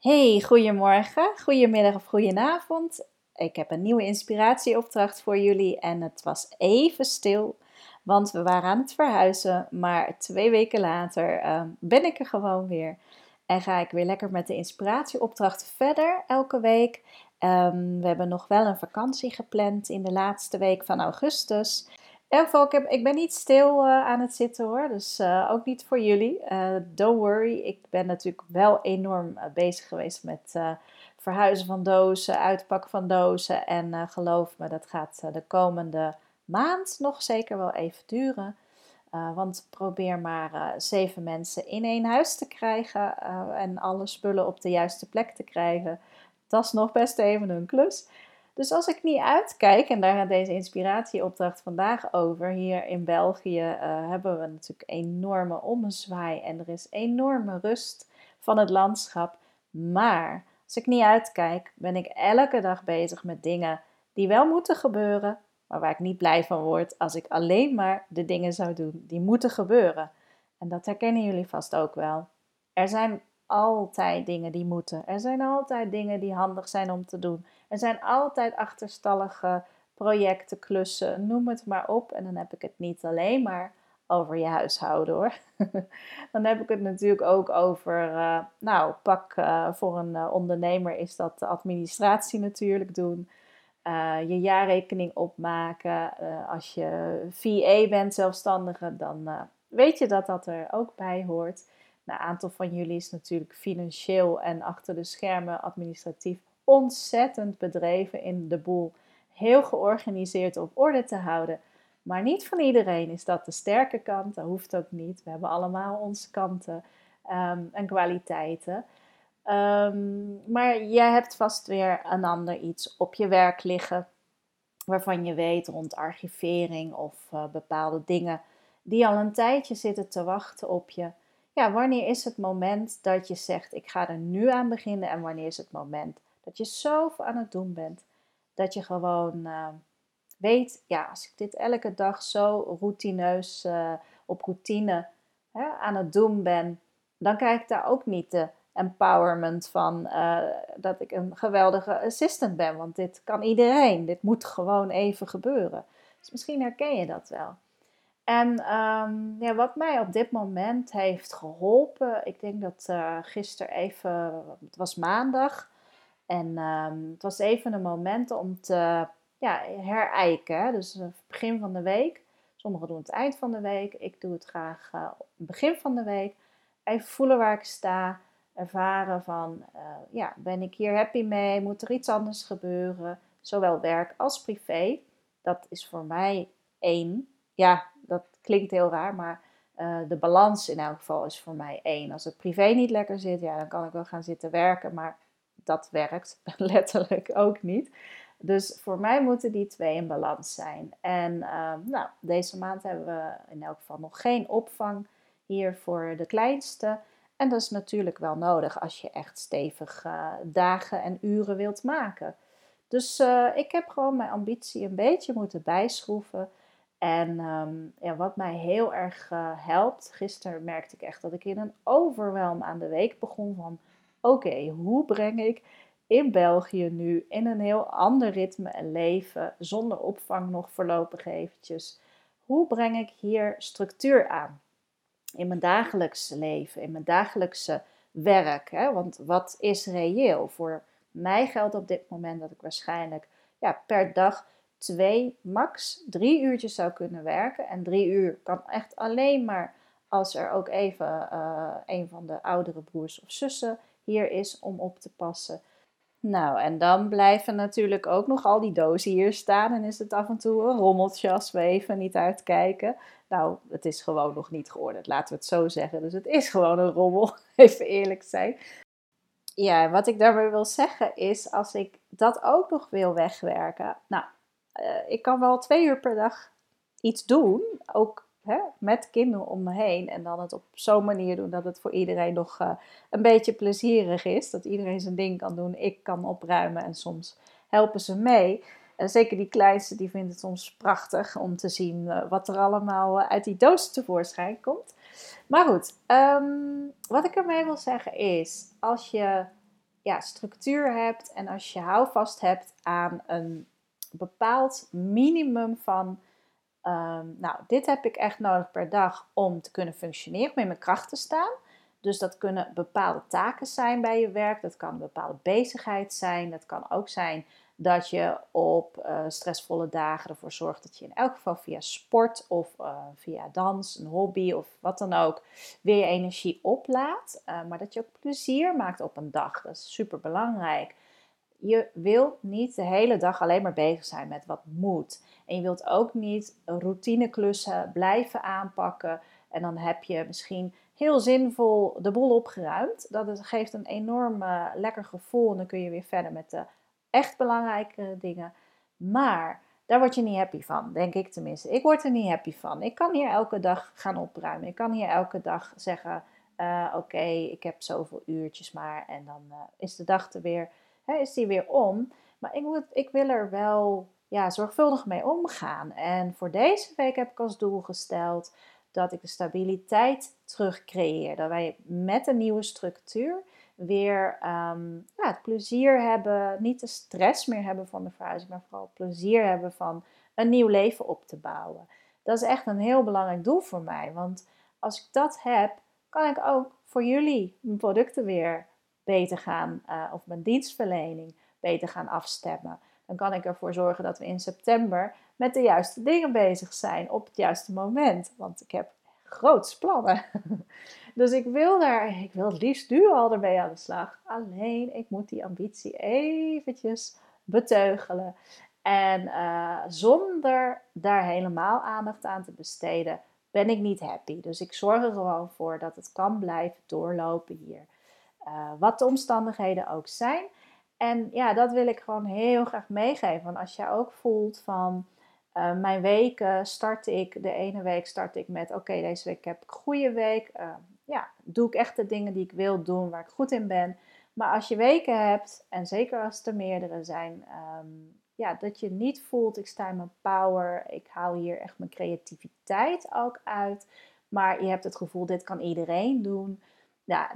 Hey, goedemorgen, goedemiddag of goedenavond. Ik heb een nieuwe inspiratieopdracht voor jullie en het was even stil, want we waren aan het verhuizen. Maar twee weken later ehm, ben ik er gewoon weer en ga ik weer lekker met de inspiratieopdracht verder elke week. Ehm, we hebben nog wel een vakantie gepland in de laatste week van augustus. Ieder geval, ik, ben niet stil uh, aan het zitten hoor, dus uh, ook niet voor jullie. Uh, don't worry, ik ben natuurlijk wel enorm bezig geweest met verhuizen van dozen, uitpakken van dozen. En geloof me, dat gaat de komende maand nog zeker wel even duren. want probeer maar zeven mensen in één huis te krijgen en alle spullen op de juiste plek te krijgen. Dat is nog best even een klus. Dus als ik niet uitkijk, en daar gaat deze inspiratieopdracht vandaag over, hier in België uh, hebben we natuurlijk enorme ommezwaai en er is enorme rust van het landschap. Maar als ik niet uitkijk, ben ik elke dag bezig met dingen die wel moeten gebeuren, maar waar ik niet blij van word als ik alleen maar de dingen zou doen die moeten gebeuren. En dat herkennen jullie vast ook wel. Er zijn altijd dingen die moeten. Er zijn altijd dingen die handig zijn om te doen. Er zijn altijd achterstallige projecten, klussen, noem het maar op. En dan heb ik het niet alleen maar over je huishouden hoor. dan heb ik het natuurlijk ook over, uh, nou, pak uh, voor een uh, ondernemer is dat de administratie natuurlijk doen. je jaarrekening opmaken. als je VA bent, zelfstandige, dan weet je dat dat er ook bij hoort. Een aantal van jullie is natuurlijk financieel en achter de schermen administratief ontzettend bedreven in de boel heel georganiseerd op orde te houden. Maar niet van iedereen is dat de sterke kant. Dat hoeft ook niet. We hebben allemaal onze kanten um, en kwaliteiten. Um, maar jij hebt vast weer een ander iets op je werk liggen. Waarvan je weet rond archivering of uh, bepaalde dingen die al een tijdje zitten te wachten op je. Ja, wanneer is het moment dat je zegt: Ik ga er nu aan beginnen? En wanneer is het moment dat je zoveel aan het doen bent. Dat je gewoon uh, weet, ja, als ik dit elke dag zo routineus uh, op routine hè, aan het doen ben, dan krijg ik daar ook niet de empowerment van uh, dat ik een geweldige assistant ben. Want dit kan iedereen. Dit moet gewoon even gebeuren. Dus misschien herken je dat wel. En um, ja, wat mij op dit moment heeft geholpen, ik denk dat uh, gisteren even, het was maandag, en um, het was even een moment om te ja, herijken. Dus uh, begin van de week. Sommigen doen het eind van de week. Ik doe het graag uh, begin van de week. Even voelen waar ik sta. Ervaren van, ja, ben ik hier happy mee? Moet er iets anders gebeuren? Zowel werk als privé. Dat is voor mij één. Ja, dat klinkt heel raar, maar de balans in elk geval is voor mij één. Als het privé niet lekker zit, ja, dan kan ik wel gaan zitten werken. Maar dat werkt letterlijk ook niet. Dus voor mij moeten die twee in balans zijn. En ehm, nou, deze maand hebben we in elk geval nog geen opvang hier voor de kleinste. En dat is natuurlijk wel nodig als je echt stevig uh, dagen en uren wilt maken. Dus ik heb gewoon mijn ambitie een beetje moeten bijschroeven. En um, ja, wat mij heel erg uh, helpt, gisteren merkte ik echt dat ik in een overwelm aan de week begon van oké, hoe breng ik in België nu in een heel ander ritme en leven, zonder opvang nog voorlopig eventjes, hoe breng ik hier structuur aan? In mijn dagelijkse leven, in mijn dagelijkse werk. Hè? Want wat is reëel? Voor mij geldt op dit moment dat ik waarschijnlijk ja, per dag twee, max drie uurtjes zou kunnen werken. En drie uur kan echt alleen maar als er ook even uh, een van de oudere broers of zussen hier is om op te passen. Nou, en dan blijven natuurlijk ook nog al die dozen hier staan en is het af en toe een rommeltje als we even niet uitkijken. Nou, het is gewoon nog niet geordend, laten we het zo zeggen. Dus het is gewoon een rommel, even eerlijk zijn. Ja, wat ik daarbij wil zeggen is, als ik dat ook nog wil wegwerken, nou, uh, ik kan wel twee uur per dag iets doen, ook hè, met kinderen om me heen. En dan het op zo'n manier doen dat het voor iedereen nog uh, een beetje plezierig is. Dat iedereen zijn ding kan doen. Ik kan opruimen en soms helpen ze mee. En zeker die kleinste, die vindt het soms prachtig om te zien wat er allemaal uit die doos tevoorschijn komt. Maar goed, um, wat ik ermee wil zeggen is, als je ja, structuur hebt en als je houvast hebt aan een bepaald minimum van, ehm, nou, dit heb ik echt nodig per dag om te kunnen functioneren, om in mijn kracht te staan. Dus dat kunnen bepaalde taken zijn bij je werk, dat kan een bepaalde bezigheid zijn, dat kan ook zijn dat je op uh, stressvolle dagen ervoor zorgt dat je in elk geval via sport of uh, via dans, een hobby of wat dan ook, weer je energie oplaadt. Uh, maar dat je ook plezier maakt op een dag. Dat is super belangrijk. Je wilt niet de hele dag alleen maar bezig zijn met wat moet. En je wilt ook niet routineklussen blijven aanpakken. En dan heb je misschien heel zinvol de boel opgeruimd. Dat geeft een enorm lekker gevoel. En dan kun je weer verder met de echt belangrijke dingen. Maar daar word je niet happy van, denk ik tenminste. Ik word er niet happy van. Ik kan hier elke dag gaan opruimen. Ik kan hier elke dag zeggen: uh, Oké, ik heb zoveel uurtjes maar. En dan uh, is de dag er weer, is die weer om. Maar ik, moet, ik wil er wel ja, zorgvuldig mee omgaan. En voor deze week heb ik als doel gesteld dat ik de stabiliteit terug creëer. Dat wij met een nieuwe structuur weer um, ja, het plezier hebben, niet de stress meer hebben van de verhuizing, maar vooral plezier hebben van een nieuw leven op te bouwen. Dat is echt een heel belangrijk doel voor mij, want als ik dat heb, kan ik ook voor jullie mijn producten weer beter gaan, uh, of mijn dienstverlening beter gaan afstemmen. Dan kan ik ervoor zorgen dat we in september met de juiste dingen bezig zijn op het juiste moment. Want ik heb groots plannen. Dus ik wil daar, ik wil het liefst nu al ermee aan de slag. Alleen, ik moet die ambitie eventjes beteugelen. En uh, zonder daar helemaal aandacht aan te besteden, ben ik niet happy. Dus ik zorg er gewoon voor dat het kan blijven doorlopen hier. Uh, wat de omstandigheden ook zijn. En ja, dat wil ik gewoon heel graag meegeven. Want als jij ook voelt van uh, mijn weken start ik, de ene week start ik met oké, deze week heb ik een goede week ja, doe ik echt de dingen die ik wil doen, waar ik goed in ben. Maar als je weken hebt, en zeker als het er meerdere zijn, ehm, ja, dat je niet voelt, ik sta in mijn power, ik haal hier echt mijn creativiteit ook uit. Maar je hebt het gevoel, dit kan iedereen doen.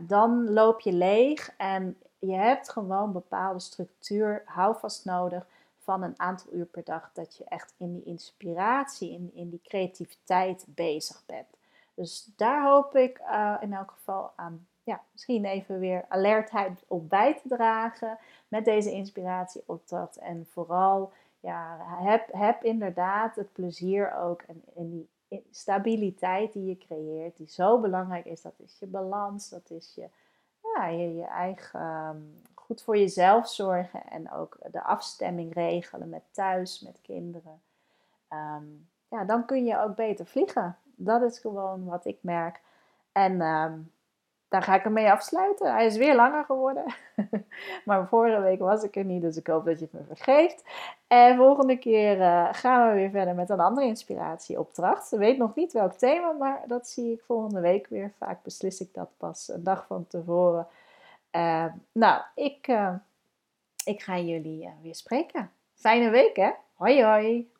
Dan loop je leeg en je hebt gewoon bepaalde structuur, houvast nodig van een aantal uur per dag. Dat je echt in die inspiratie, in, in die creativiteit bezig bent. Dus daar hoop ik uh, in elk geval aan, ja, misschien even weer alertheid op bij te dragen met deze inspiratieopdracht. En vooral, ja, heb, heb inderdaad het plezier ook en, en die stabiliteit die je creëert, die zo belangrijk is. Dat is je balans, dat is je, ja, je, je eigen ehm, goed voor jezelf zorgen en ook de afstemming regelen met thuis, met kinderen. Um, ja, dan kun je ook beter vliegen. Dat is gewoon wat ik merk. En uh, daar ga ik ermee afsluiten. Hij is weer langer geworden. maar vorige week was ik er niet, dus ik hoop dat je het me vergeeft. En volgende keer uh, gaan we weer verder met een andere inspiratieopdracht. Ik weet nog niet welk thema, maar dat zie ik volgende week weer. Vaak beslis ik dat pas een dag van tevoren. Uh, nou, ik, uh, ik ga jullie weer spreken. Fijne week hè. Hoi hoi.